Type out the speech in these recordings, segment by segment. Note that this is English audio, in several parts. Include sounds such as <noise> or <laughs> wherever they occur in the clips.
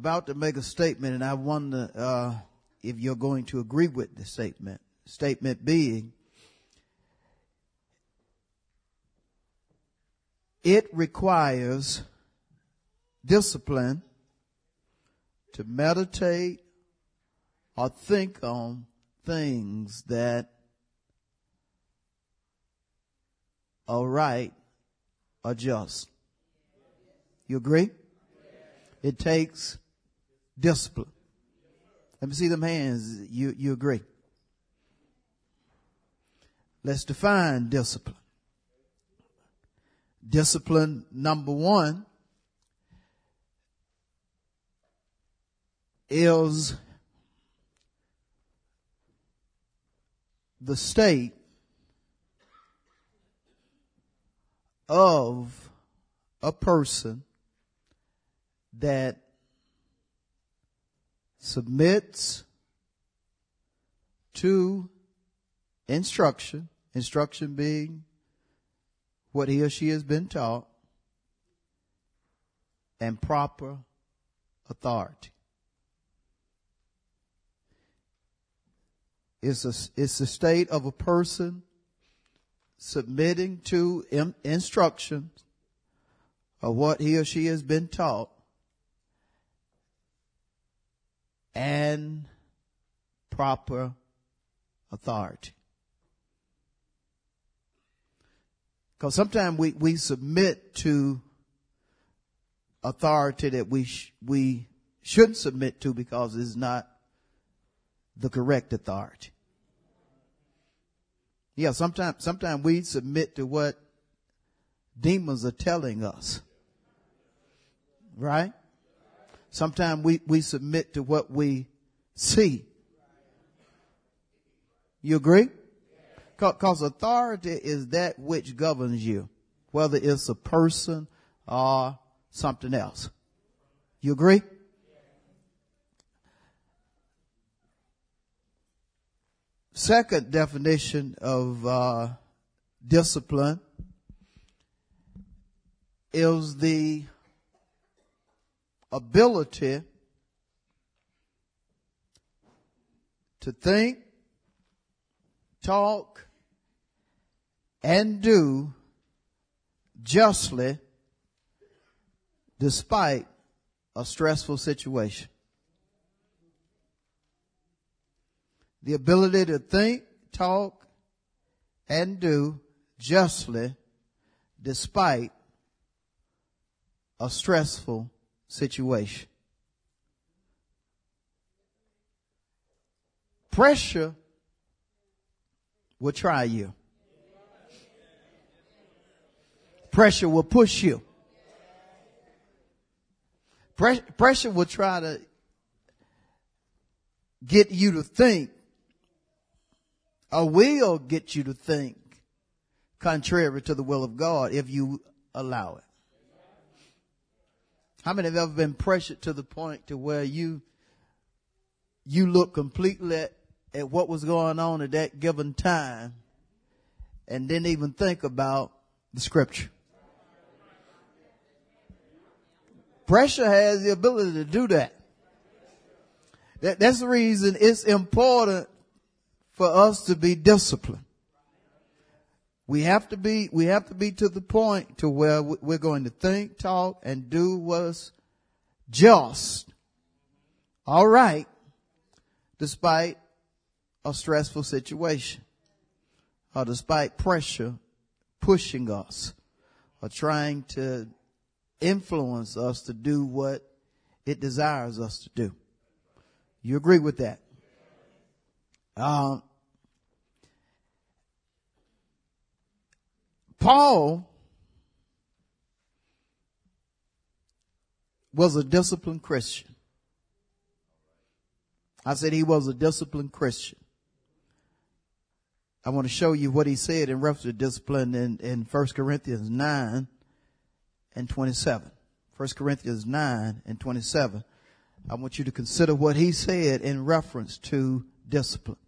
About to make a statement and I wonder uh, if you're going to agree with the statement. Statement being, it requires discipline to meditate or think on things that are right or just. You agree? It takes discipline. Let me see them hands. You, you agree. Let's define discipline. Discipline number one is the state of a person that submits to instruction, instruction being what he or she has been taught, and proper authority. It's a, it's the state of a person submitting to instructions of what he or she has been taught and proper authority. Because sometimes we, we submit to authority that we sh- we shouldn't submit to because it's not the correct authority. Yeah, sometimes sometimes we submit to what demons are telling us. Right? Sometimes we, we submit to what we see. You agree? Because authority is that which governs you, whether it's a person or something else. You agree? Second definition of uh, discipline is the ability to think, talk, and do justly despite a stressful situation. The ability to think, talk, and do justly despite a stressful situation. Pressure will try you. Pressure will push you. Pressure will try to get you to think or will get you to think contrary to the will of God if you allow it. How many have ever been pressured to the point to where you, you look completely at, at what was going on at that given time and didn't even think about the scripture? Pressure has the ability to do that. that that's the reason it's important for us to be disciplined. We have to be, we have to be to the point to where we're going to think, talk, and do what's just. All right. Despite a stressful situation or despite pressure pushing us or trying to influence us to do what it desires us to do. You agree with that? Um, Paul was a disciplined Christian. I said he was a disciplined Christian. I want to show you what he said in reference to discipline in, in 1 Corinthians 9 and 27. 1 Corinthians 9 and 27. I want you to consider what he said in reference to discipline.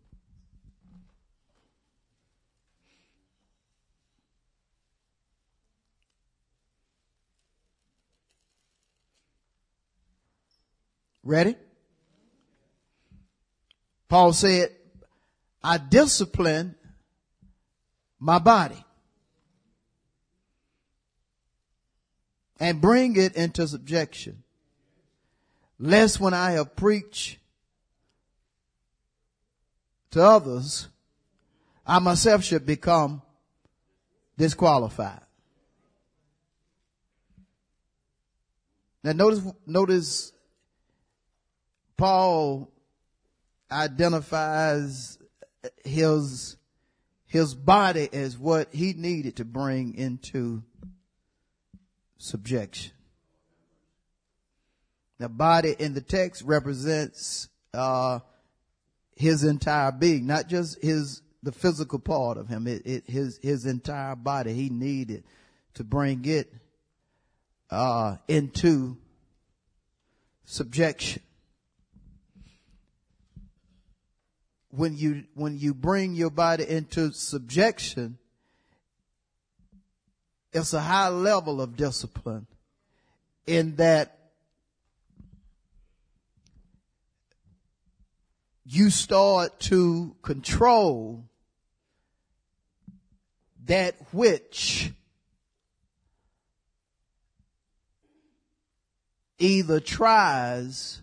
Ready? Paul said, I discipline my body and bring it into subjection. Lest when I have preached to others, I myself should become disqualified. Now notice, notice Paul identifies his, his body as what he needed to bring into subjection. The body in the text represents, uh, his entire being, not just his, the physical part of him, it, it, his, his entire body. He needed to bring it, uh, into subjection. When you when you bring your body into subjection it's a high level of discipline in that you start to control that which either tries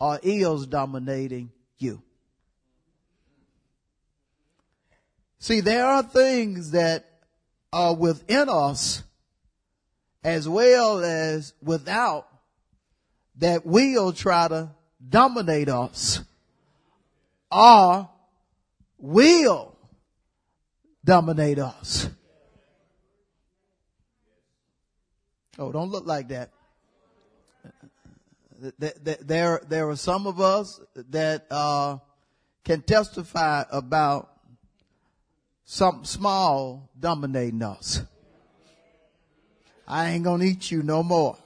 or is dominating you. See, there are things that are within us as well as without that will try to dominate us or will dominate us. Oh, don't look like that. There, there are some of us that uh, can testify about something small dominating us. I ain't gonna eat you no more.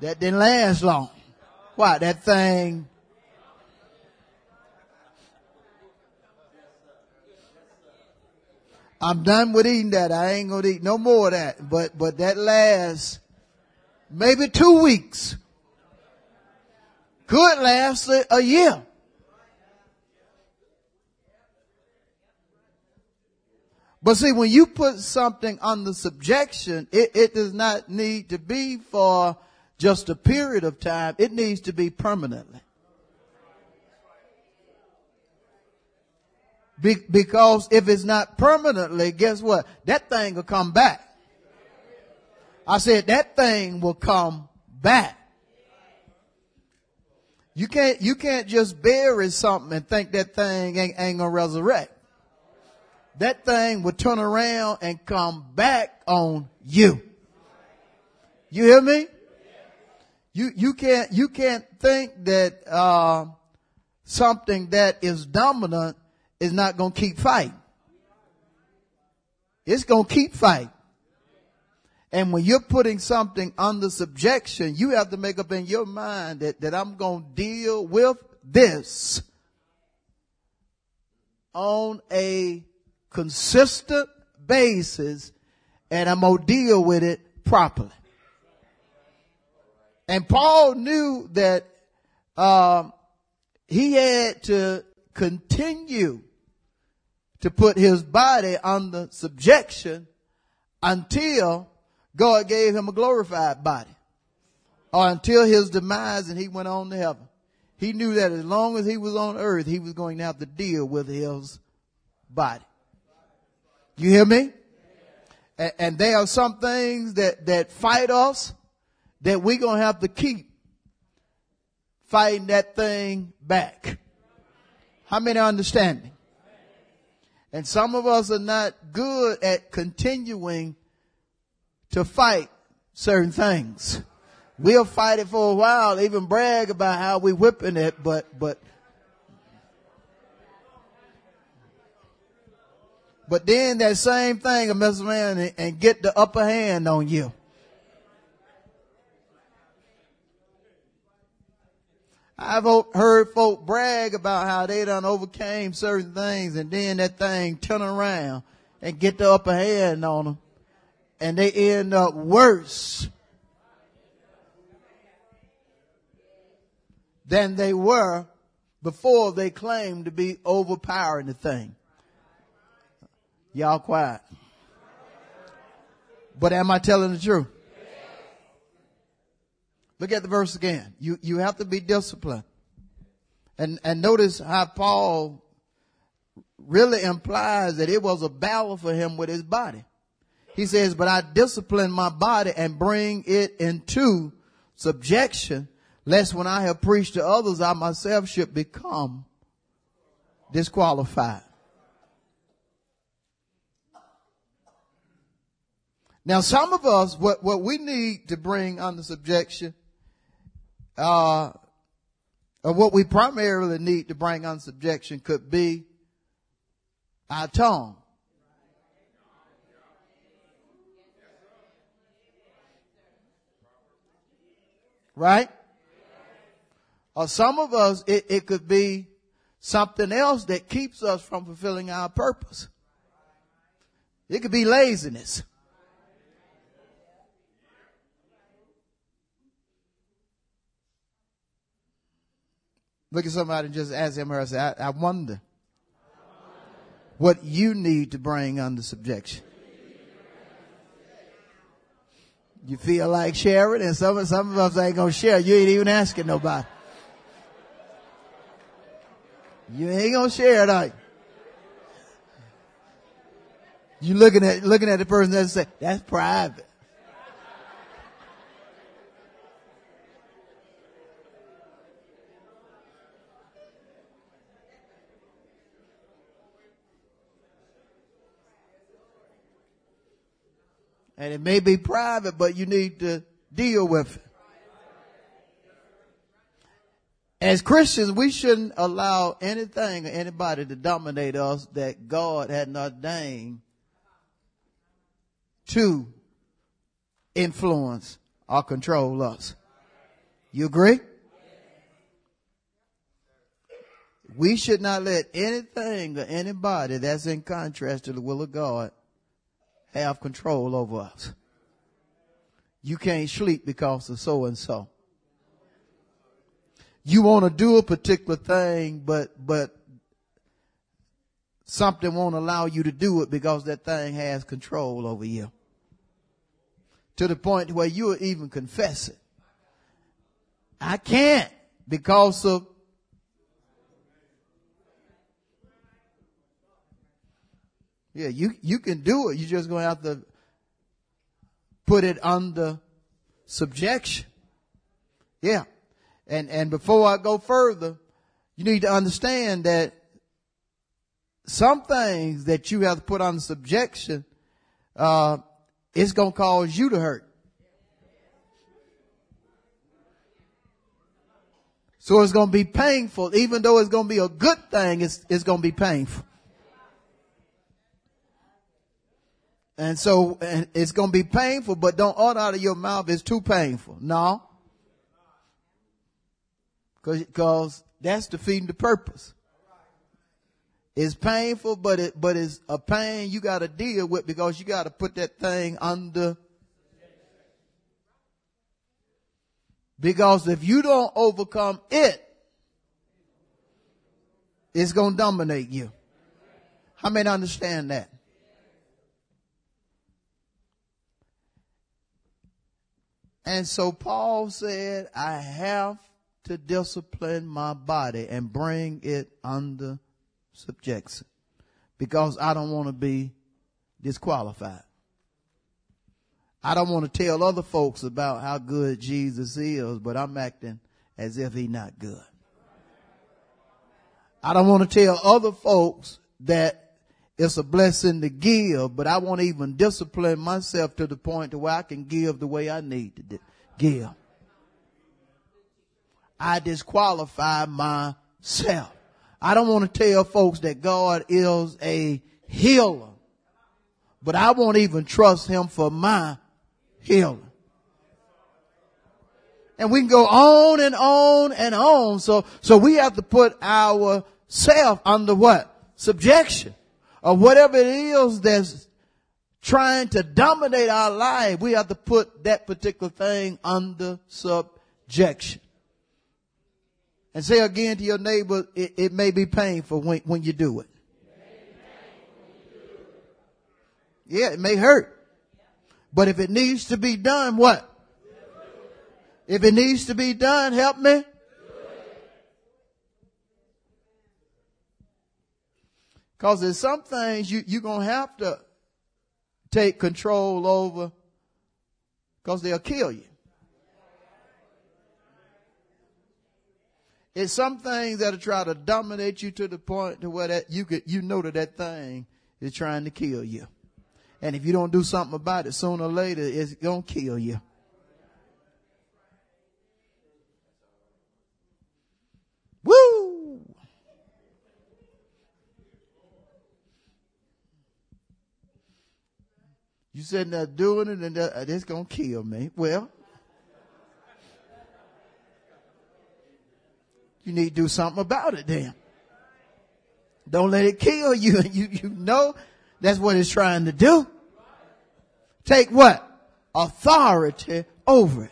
That didn't last long. Why? That thing. I'm done with eating that. I ain't gonna eat no more of that. But, but that lasts maybe two weeks. Could last a, a year. But see, when you put something under subjection, it, it does not need to be for just a period of time. It needs to be permanently. Be, because if it's not permanently, guess what? That thing will come back. I said that thing will come back. You can't, you can't just bury something and think that thing ain't, ain't gonna resurrect that thing will turn around and come back on you. You hear me? You, you can't, you can't think that, uh, something that is dominant is not going to keep fighting. It's going to keep fighting. And when you're putting something under subjection, you have to make up in your mind that, that I'm going to deal with this on a consistent basis and I'm going to deal with it properly. And Paul knew that um, he had to continue to put his body under subjection until God gave him a glorified body or until his demise and he went on to heaven. He knew that as long as he was on earth, he was going to have to deal with his body. You hear me? And, and there are some things that, that fight us that we're going to have to keep fighting that thing back. How many understand me? And some of us are not good at continuing to fight certain things. We'll fight it for a while, even brag about how we whipping it, but, but, but then that same thing will mess around and, and get the upper hand on you. I've heard folk brag about how they done overcame certain things and then that thing turn around and get the upper hand on them and they end up worse than they were before they claimed to be overpowering the thing. Y'all quiet. But am I telling the truth? Look at the verse again. You, you have to be disciplined. And, and notice how Paul really implies that it was a battle for him with his body. He says, but I discipline my body and bring it into subjection, lest when I have preached to others, I myself should become disqualified. Now, some of us, what, what we need to bring under subjection uh, or what we primarily need to bring on subjection could be our tongue. Right? Or some of us, it, it could be something else that keeps us from fulfilling our purpose. It could be laziness. Look at somebody and just ask him or say, I, I wonder what you need to bring under subjection. You feel like sharing and some, some of us ain't gonna share. You ain't even asking nobody. You ain't gonna share it, are you? You looking at, looking at the person that say, that's private. And it may be private, but you need to deal with it. As Christians, we shouldn't allow anything or anybody to dominate us that God had not ordained to influence or control us. You agree? We should not let anything or anybody that's in contrast to the will of God have control over us. You can't sleep because of so and so. You want to do a particular thing, but, but something won't allow you to do it because that thing has control over you. To the point where you will even confess it. I can't because of Yeah, you, you can do it. You're just going to have to put it under subjection. Yeah. And, and before I go further, you need to understand that some things that you have to put under subjection, uh, it's going to cause you to hurt. So it's going to be painful, even though it's going to be a good thing, it's, it's going to be painful. And so and it's going to be painful, but don't utter out of your mouth it's too painful. No. Cause, cause that's defeating the purpose. It's painful, but it, but it's a pain you got to deal with because you got to put that thing under. Because if you don't overcome it, it's going to dominate you. How many understand that? And so Paul said, I have to discipline my body and bring it under subjection because I don't want to be disqualified. I don't want to tell other folks about how good Jesus is, but I'm acting as if he's not good. I don't want to tell other folks that it's a blessing to give, but I won't even discipline myself to the point to where I can give the way I need to give. I disqualify myself. I don't want to tell folks that God is a healer, but I won't even trust him for my healing. And we can go on and on and on. So, so we have to put ourselves under what? Subjection. Or whatever it is that's trying to dominate our life. We have to put that particular thing under subjection. And say again to your neighbor, it, it may be painful when, when you do it. Yeah, it may hurt. But if it needs to be done, what? If it needs to be done, help me. Cause there's some things you, you're gonna have to take control over cause they'll kill you. It's some things that'll try to dominate you to the point to where that you could, you know that that thing is trying to kill you. And if you don't do something about it, sooner or later, it's gonna kill you. Woo! You sitting there doing it and that, it's gonna kill me. Well, you need to do something about it then. Don't let it kill you. <laughs> You, you know that's what it's trying to do. Take what? Authority over it.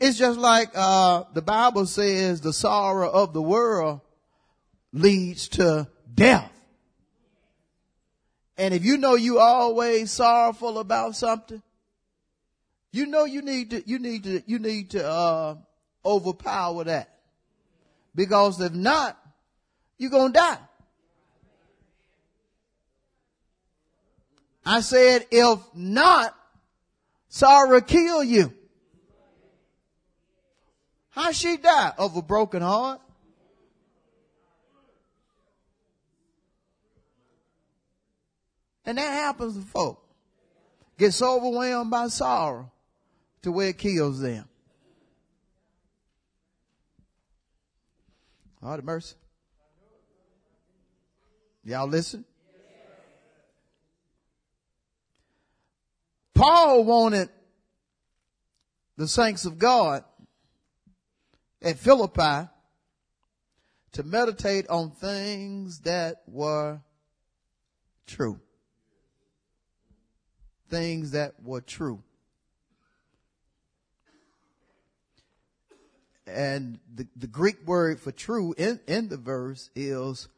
it's just like uh, the Bible says the sorrow of the world leads to death. And if you know you always sorrowful about something, you know you need to you need to you need to uh, overpower that. Because if not, you're gonna die. I said, if not, sorrow kill you. How she die? Of a broken heart? And that happens to folk. Get so overwhelmed by sorrow to where it kills them. All right, mercy. Y'all listen? Paul wanted the saints of God at Philippi to meditate on things that were true. Things that were true. And the, the Greek word for true in, in the verse is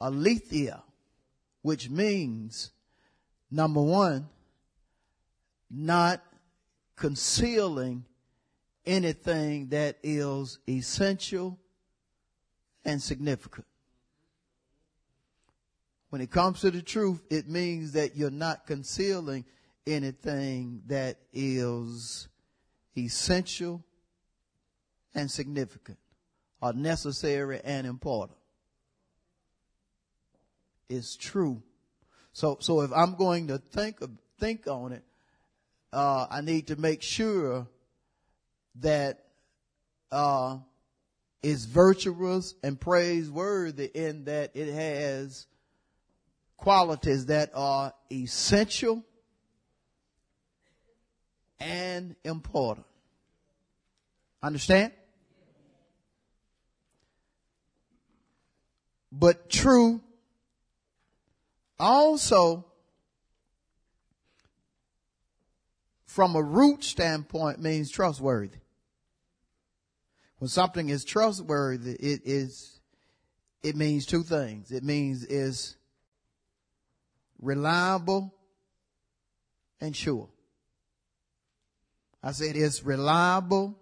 aletheia, which means number one, not concealing anything that is essential and significant. When it comes to the truth, it means that you're not concealing anything that is essential and significant or necessary and important. It's true. So, so if I'm going to think of, think on it, uh, I need to make sure that uh, is virtuous and praiseworthy in that it has qualities that are essential and important. Understand? But true also from a root standpoint means trustworthy. When something is trustworthy, it is, it means two things. It means is reliable and sure. I said it's reliable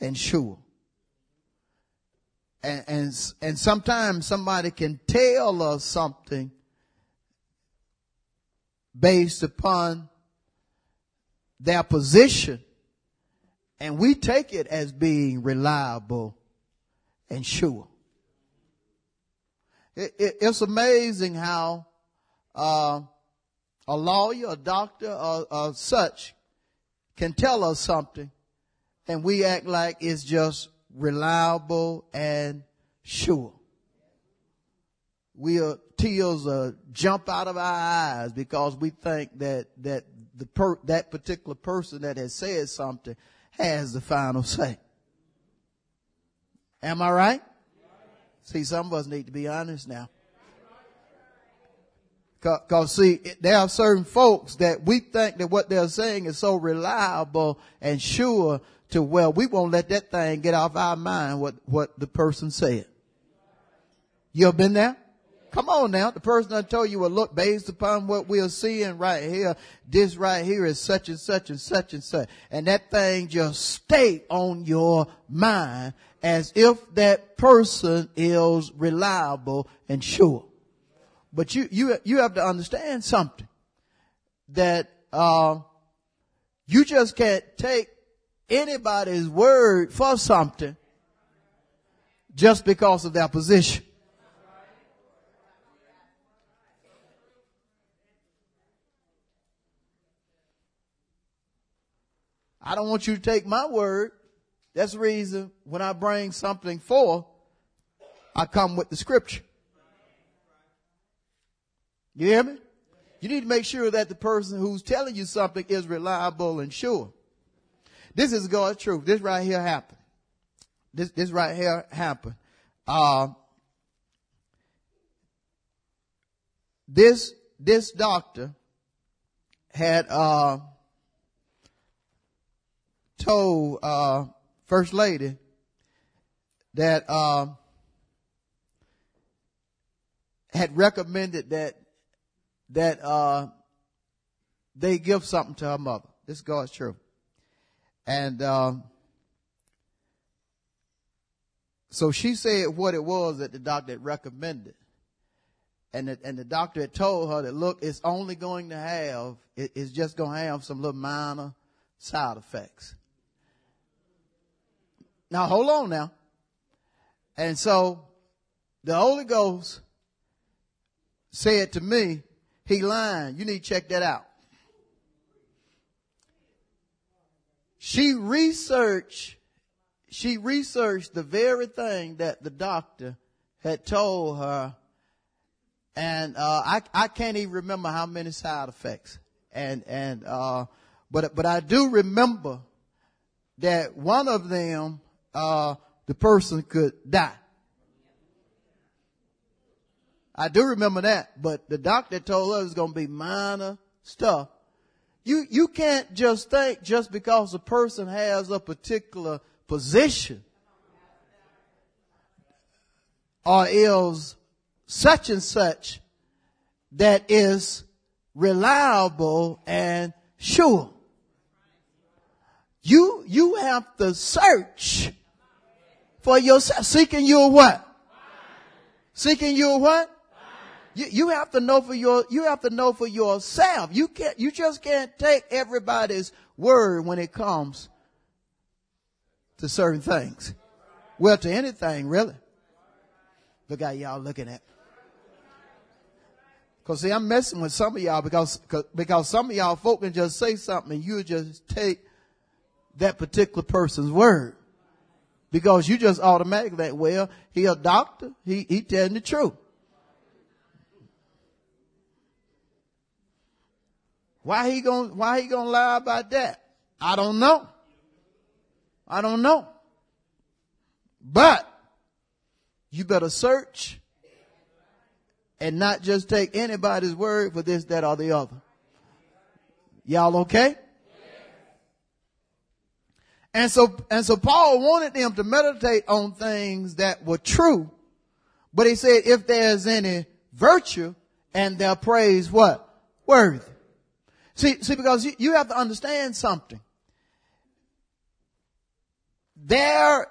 and sure. And, and, and sometimes somebody can tell us something based upon their position and we take it as being reliable and sure. It, it, it's amazing how uh, a lawyer, a doctor, or, or such can tell us something and we act like it's just reliable and sure. We are, tears uh, jump out of our eyes because we think that, that the per, that particular person that has said something has the final say. Am I right? See, some of us need to be honest now. Cause, see, there are certain folks that we think that what they're saying is so reliable and sure to well, we won't let that thing get off our mind what, what the person said. You have been there? Come on now. The person I told you, well, look, based upon what we're seeing right here, this right here is such and such and such and such. And that thing just stay on your mind as if that person is reliable and sure. But you, you, you have to understand something that, uh, you just can't take anybody's word for something just because of their position. I don't want you to take my word. That's the reason when I bring something forth, I come with the scripture. You hear me? You need to make sure that the person who's telling you something is reliable and sure. This is God's truth. This right here happened. This, this right here happened. Uh, this, this doctor had, uh, told, uh, First Lady that, uh, had recommended that, that, uh, they give something to her mother. This is God's truth. And um, so she said what it was that the doctor had recommended. And the, and the doctor had told her that, look, it's only going to have, it, it's just going to have some little minor side effects. Now hold on now. And so the Holy Ghost said to me, he lying. You need to check that out. She researched, she researched the very thing that the doctor had told her. And, uh, I, I can't even remember how many side effects. And, and, uh, but, but I do remember that one of them, uh, the person could die. I do remember that, but the doctor told us it's going to be minor stuff you, you can't just think just because a person has a particular position or is such and such that is reliable and sure. You, you have to search for yourself. Seeking your what? Seeking your what? You, have to know for your, you have to know for yourself. You can't, you just can't take everybody's word when it comes to certain things. Well, to anything, really. Look how y'all looking at. Cause see, I'm messing with some of y'all because, because some of y'all folk can just say something and you just take that particular person's word. Because you just automatically, well, he a doctor, he, he telling the truth. Why he gonna, why he gonna lie about that? I don't know. I don't know. But you better search and not just take anybody's word for this, that, or the other. Y'all okay? And so, and so Paul wanted them to meditate on things that were true, but he said if there's any virtue and their praise what? Worthy. See, see, because you, you have to understand something. There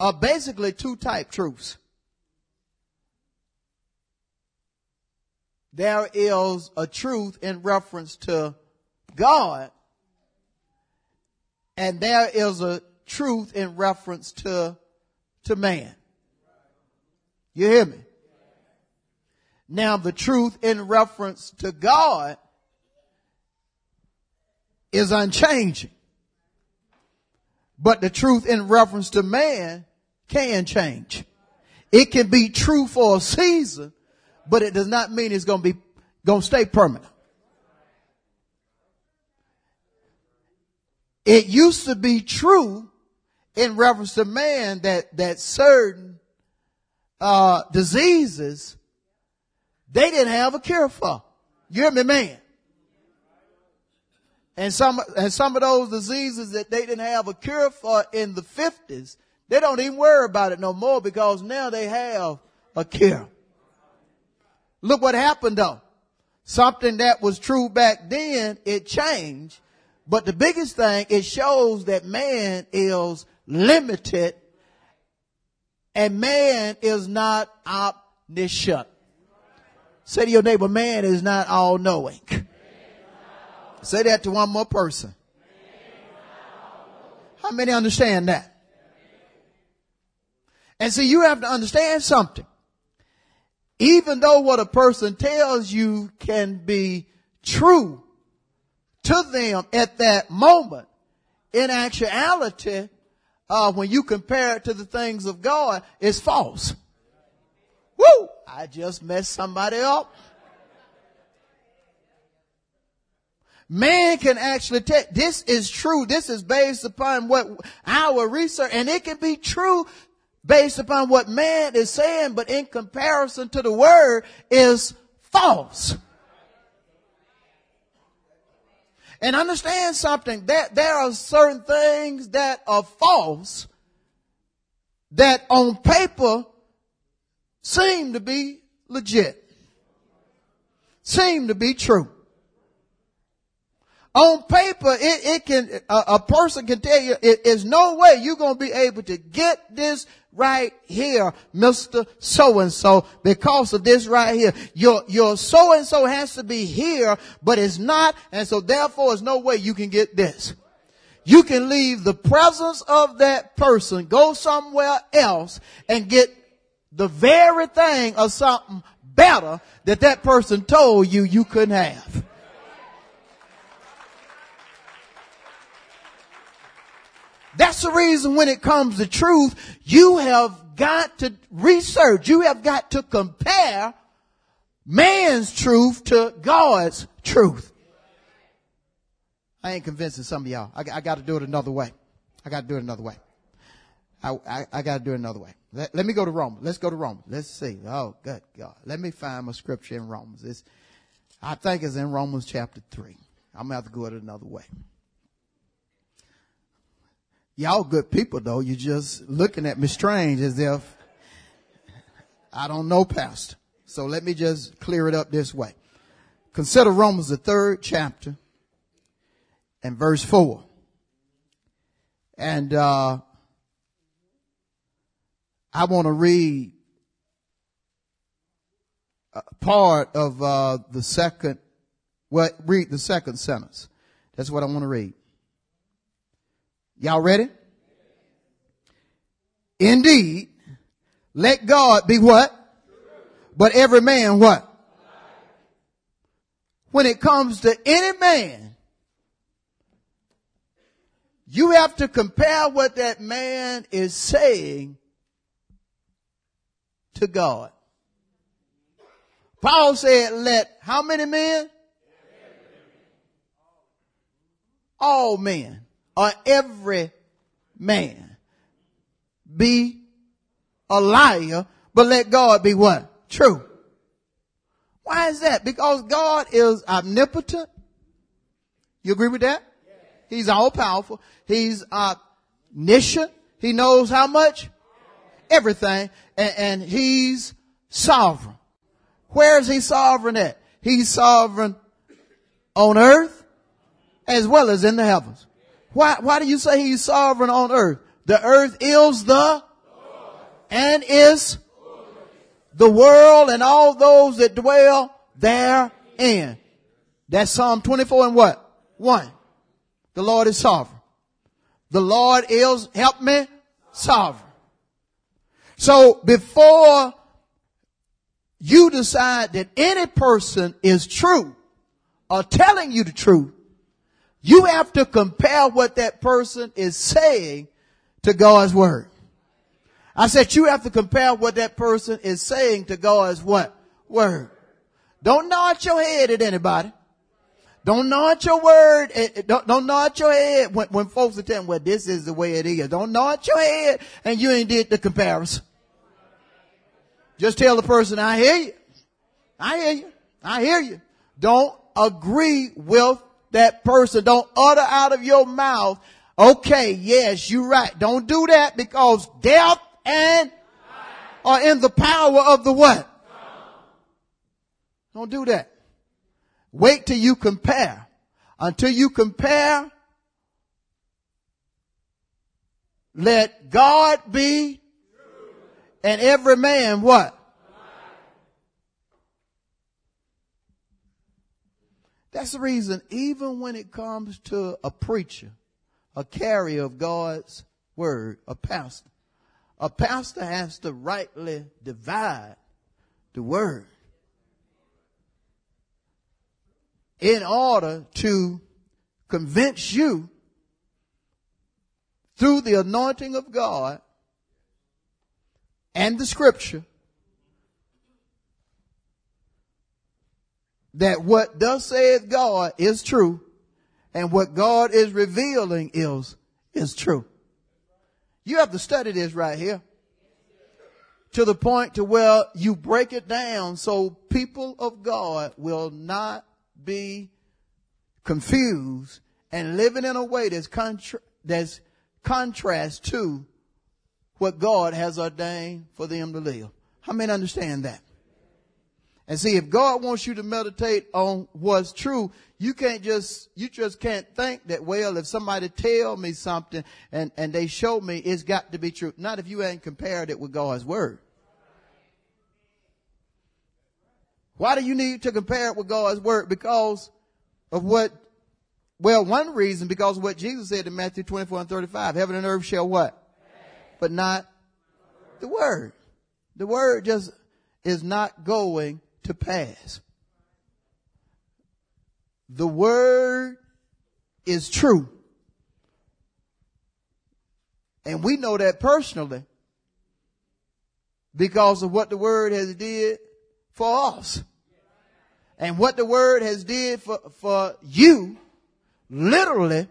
are basically two type truths. There is a truth in reference to God, and there is a truth in reference to, to man. You hear me? Now the truth in reference to God is unchanging. But the truth in reference to man can change. It can be true for a season, but it does not mean it's going to be, going to stay permanent. It used to be true in reference to man that, that certain, uh, diseases they didn't have a cure for. You hear me, man? And some, and some of those diseases that they didn't have a cure for in the fifties, they don't even worry about it no more because now they have a cure. Look what happened though. Something that was true back then, it changed. But the biggest thing, it shows that man is limited and man is not omniscient. Say to your neighbor, man is not all knowing. Say that to one more person. How many understand that? And see, you have to understand something. Even though what a person tells you can be true to them at that moment, in actuality, uh, when you compare it to the things of God, it's false. Woo! I just messed somebody up. Man can actually take, this is true. This is based upon what our research, and it can be true based upon what man is saying, but in comparison to the word is false. And understand something, that there are certain things that are false that on paper seem to be legit. Seem to be true. On paper, it, it can, a, a, person can tell you, it is no way you're going to be able to get this right here, Mr. So-and-so, because of this right here. Your, your so-and-so has to be here, but it's not, and so therefore there's no way you can get this. You can leave the presence of that person, go somewhere else, and get the very thing or something better that that person told you you couldn't have. That's the reason when it comes to truth, you have got to research, you have got to compare man's truth to God's truth. I ain't convincing some of y'all. I, I got to do it another way. I got to do it another way. I, I, I got to do it another way. Let, let, me go to Romans. Let's go to Romans. Let's see. Oh, good God. Let me find my scripture in Romans. It's, I think it's in Romans chapter 3. I'm going to have to go it another way. Y'all good people though. You're just looking at me strange as if I don't know pastor. So let me just clear it up this way. Consider Romans the third chapter and verse four. And, uh, I want to read part of uh, the second, well, read the second sentence. That's what I want to read. Y'all ready? Indeed, let God be what? But every man what? When it comes to any man, you have to compare what that man is saying to God. Paul said, let how many men? All men or every man be a liar, but let God be what? True. Why is that? Because God is omnipotent. You agree with that? He's all powerful. He's omniscient. He knows how much? Everything and, and he's sovereign. Where is he sovereign at? He's sovereign on earth as well as in the heavens. Why, why do you say he's sovereign on earth? The earth is the and is the world and all those that dwell therein. That's Psalm 24 and what? One. The Lord is sovereign. The Lord is, help me, sovereign. So before you decide that any person is true or telling you the truth, You have to compare what that person is saying to God's word. I said you have to compare what that person is saying to God's what? Word. Don't nod your head at anybody. Don't nod your word. Don't, don't nod your head when, when folks are telling, well, this is the way it is. Don't nod your head and you ain't did the comparison. Just tell the person, I hear you. I hear you. I hear you. Don't agree with that person. Don't utter out of your mouth, okay, yes, you're right. Don't do that because death and are in the power of the what? Don't do that. Wait till you compare. Until you compare, let God be and every man what? That's the reason, even when it comes to a preacher, a carrier of God's word, a pastor, a pastor has to rightly divide the word in order to convince you through the anointing of God and the scripture that what thus saith God is true and what God is revealing is, is true. You have to study this right here to the point to where you break it down so people of God will not be confused and living in a way that's contra- that's contrast to what God has ordained for them to live. How many understand that? And see, if God wants you to meditate on what's true, you can't just, you just can't think that, well, if somebody tell me something and, and they show me, it's got to be true. Not if you ain't compared it with God's word. Why do you need to compare it with God's word? Because of what, well, one reason, because of what Jesus said in Matthew 24 and 35. Heaven and earth shall what? But not the word. The word just is not going to pass. The word is true. And we know that personally because of what the word has did for us. And what the word has did for, for you, literally,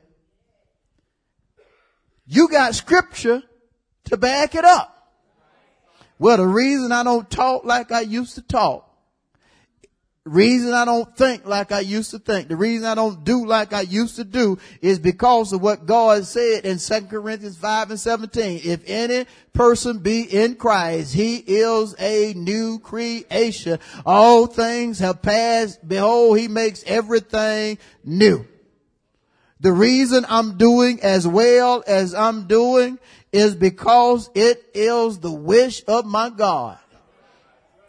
you got scripture to back it up. Well, the reason I don't talk like I used to talk reason I don't think like I used to think, the reason I don't do like I used to do is because of what God said in 2 Corinthians 5 and 17. If any person be in Christ, he is a new creation. All things have passed. Behold, he makes everything new. The reason I'm doing as well as I'm doing is because it is the wish of my God.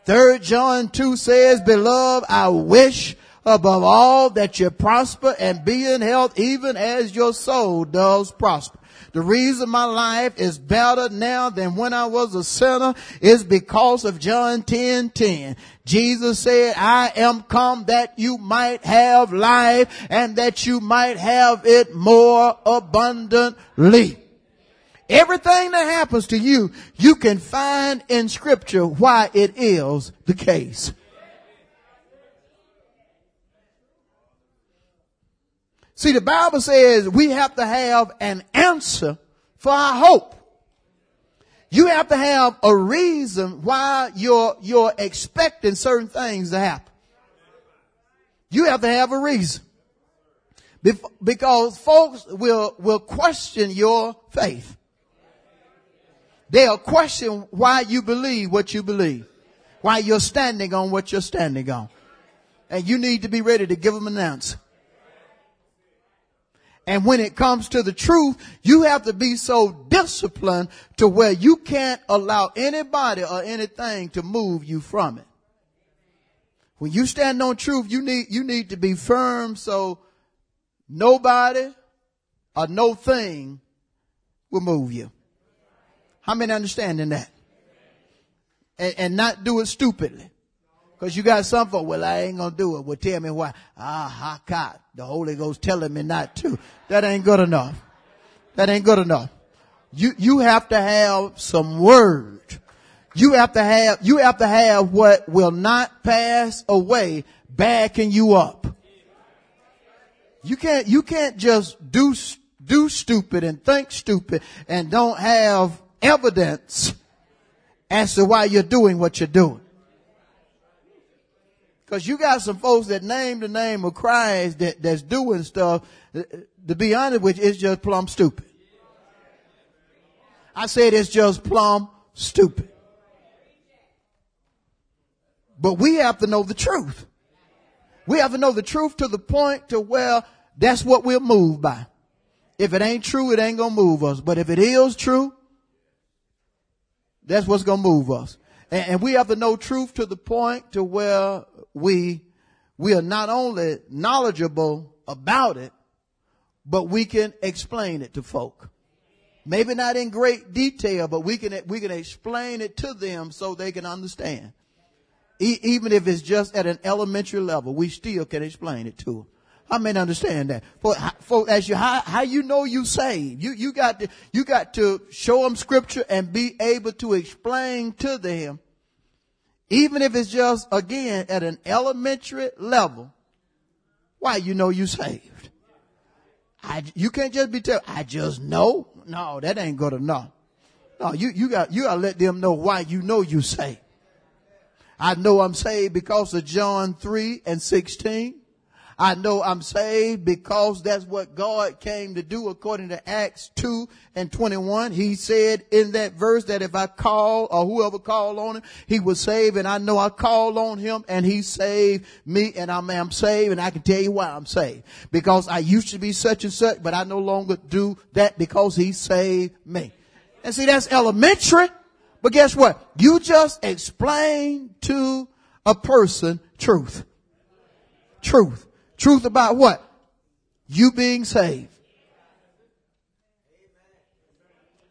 Third John 2 says, Beloved, I wish above all that you prosper and be in health even as your soul does prosper. The reason my life is better now than when I was a sinner is because of John 10, 10. Jesus said, I am come that you might have life and that you might have it more abundantly. Everything that happens to you, you can find in scripture why it is the case. See, the Bible says we have to have an answer for our hope. You have to have a reason why you're, you're expecting certain things to happen. You have to have a reason. Because folks will, will question your faith. They'll question why you believe what you believe. Why you're standing on what you're standing on. And you need to be ready to give them an answer. And when it comes to the truth, you have to be so disciplined to where you can't allow anybody or anything to move you from it. When you stand on truth, you need, you need to be firm so nobody or no thing will move you. How many understanding that? And, and not do it stupidly. Cause you got some folk, well, I ain't gonna do it. Well, tell me why. Ah, ha, God. The Holy Ghost telling me not to. That ain't good enough. That ain't good enough. You, you have to have some word. You have to have, you have to have what will not pass away backing you up. You can't, you can't just do, do stupid and think stupid and don't have evidence as to why you're doing what you're doing. Cause you got some folks that name the name of Christ that, that's doing stuff, to be honest with you, it's just plumb stupid. I said it's just plumb stupid. But we have to know the truth. We have to know the truth to the point to where that's what we're moved by. If it ain't true, it ain't gonna move us. But if it is true, that's what's gonna move us. And, and we have to know truth to the point to where we, we are not only knowledgeable about it, but we can explain it to folk. Maybe not in great detail, but we can, we can explain it to them so they can understand. E- even if it's just at an elementary level, we still can explain it to them. I mean, understand that. For, for as you, how, how you know you saved, you, you got to, you got to show them scripture and be able to explain to them, even if it's just, again, at an elementary level, why you know you saved. I, you can't just be tell, I just know. No, that ain't good enough. No, you, you got, you gotta let them know why you know you saved. I know I'm saved because of John 3 and 16. I know I'm saved because that's what God came to do according to Acts 2 and 21. He said in that verse that if I call or whoever called on him, he was saved and I know I called on him and he saved me and I'm, I'm saved and I can tell you why I'm saved. Because I used to be such and such, but I no longer do that because he saved me. And see, that's elementary. But guess what? You just explain to a person truth. Truth. Truth about what? You being saved.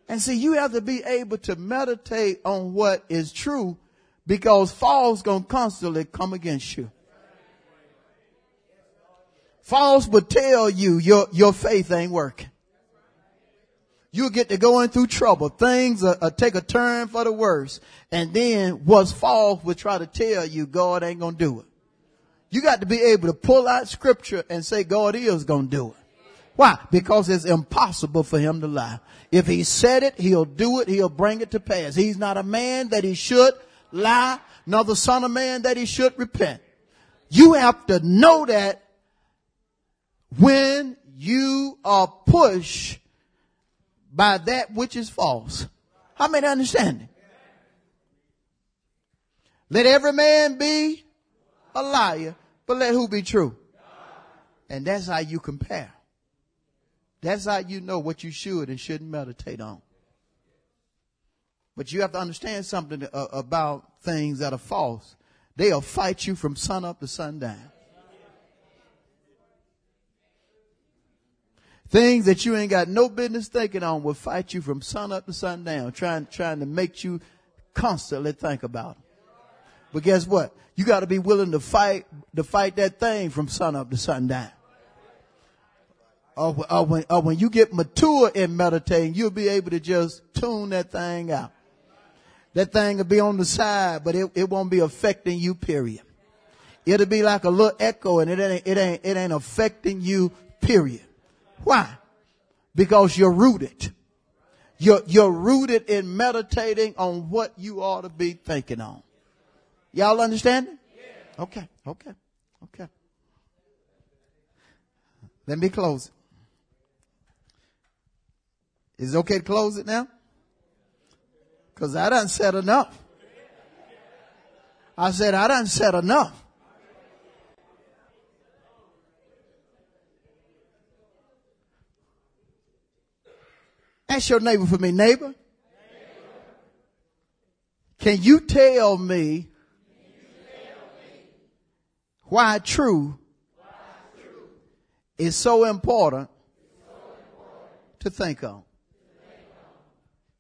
And see, you have to be able to meditate on what is true because false gonna constantly come against you. False will tell you your, your faith ain't working. You'll get to going through trouble. Things take a turn for the worse. And then what's false will try to tell you God ain't gonna do it. You got to be able to pull out scripture and say God is going to do it. Why? Because it's impossible for him to lie. If he said it, he'll do it. He'll bring it to pass. He's not a man that he should lie, nor the son of man that he should repent. You have to know that when you are pushed by that which is false. How many understand it? Let every man be a liar but let who be true? And that's how you compare. That's how you know what you should and shouldn't meditate on. But you have to understand something uh, about things that are false. They'll fight you from sun up to sundown. Things that you ain't got no business thinking on will fight you from sun up to sundown, trying, trying to make you constantly think about them. But guess what? You got to be willing to fight to fight that thing from sun up to sundown. Uh, or, or, uh, when, or when you get mature in meditating, you'll be able to just tune that thing out. That thing will be on the side, but it, it won't be affecting you, period. It'll be like a little echo and it ain't, it ain't, it ain't affecting you, period. Why? Because you're rooted. You're, you're rooted in meditating on what you ought to be thinking on. Y'all understand? Okay, okay, okay. Let me close Is it okay to close it now? Cause I done said enough. I said I done said enough. Ask your neighbor for me, neighbor. Can you tell me why true is so important to think on.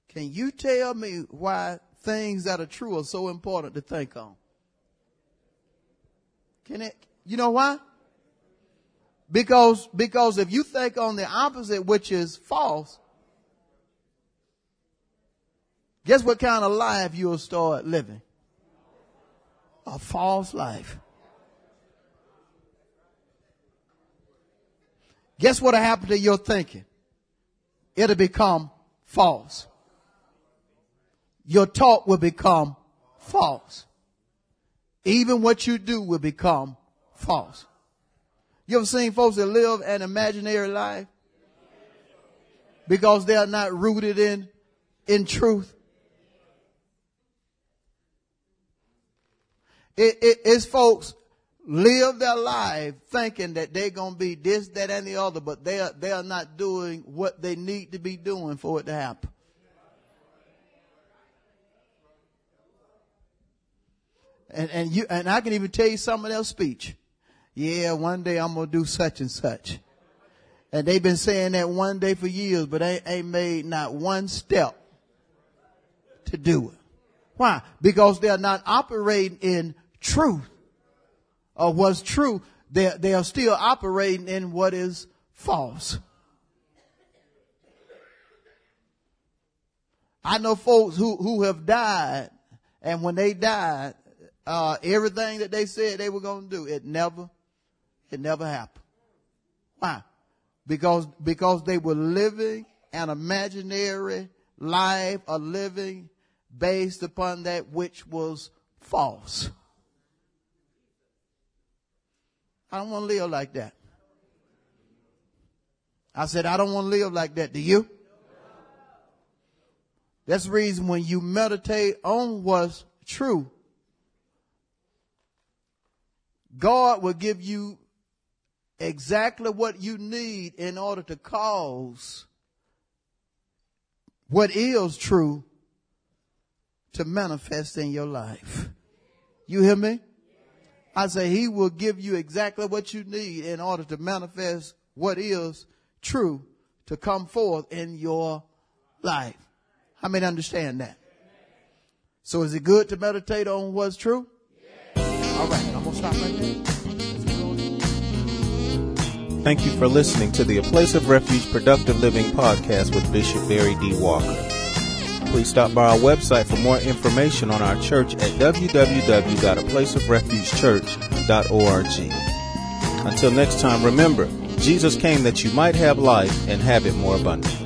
Can you tell me why things that are true are so important to think on? Can it, you know why? Because, because if you think on the opposite, which is false, guess what kind of life you'll start living? A false life. Guess what'll happen to your thinking? It'll become false. Your talk will become false. Even what you do will become false. You ever seen folks that live an imaginary life? Because they are not rooted in, in truth. It, it, it's folks live their life thinking that they're going to be this, that, and the other, but they are, they are not doing what they need to be doing for it to happen. And, and you, and I can even tell you some of their speech. Yeah, one day I'm going to do such and such. And they've been saying that one day for years, but they ain't made not one step to do it. Why? Because they're not operating in truth or what's true. They're, they are still operating in what is false. I know folks who, who have died and when they died, uh, everything that they said they were going to do, it never, it never happened. Why? Because, because they were living an imaginary life, a living based upon that which was false. I don't want to live like that. I said, I don't want to live like that. Do you? That's the reason when you meditate on what's true, God will give you exactly what you need in order to cause what is true to manifest in your life. You hear me? I say he will give you exactly what you need in order to manifest what is true to come forth in your life. How many understand that? So is it good to meditate on what's true? All right, I'm going to stop right there. Thank you for listening to the A Place of Refuge Productive Living podcast with Bishop Barry D. Walker. Please stop by our website for more information on our church at www.aplaceofrefugechurch.org. Until next time, remember, Jesus came that you might have life and have it more abundantly.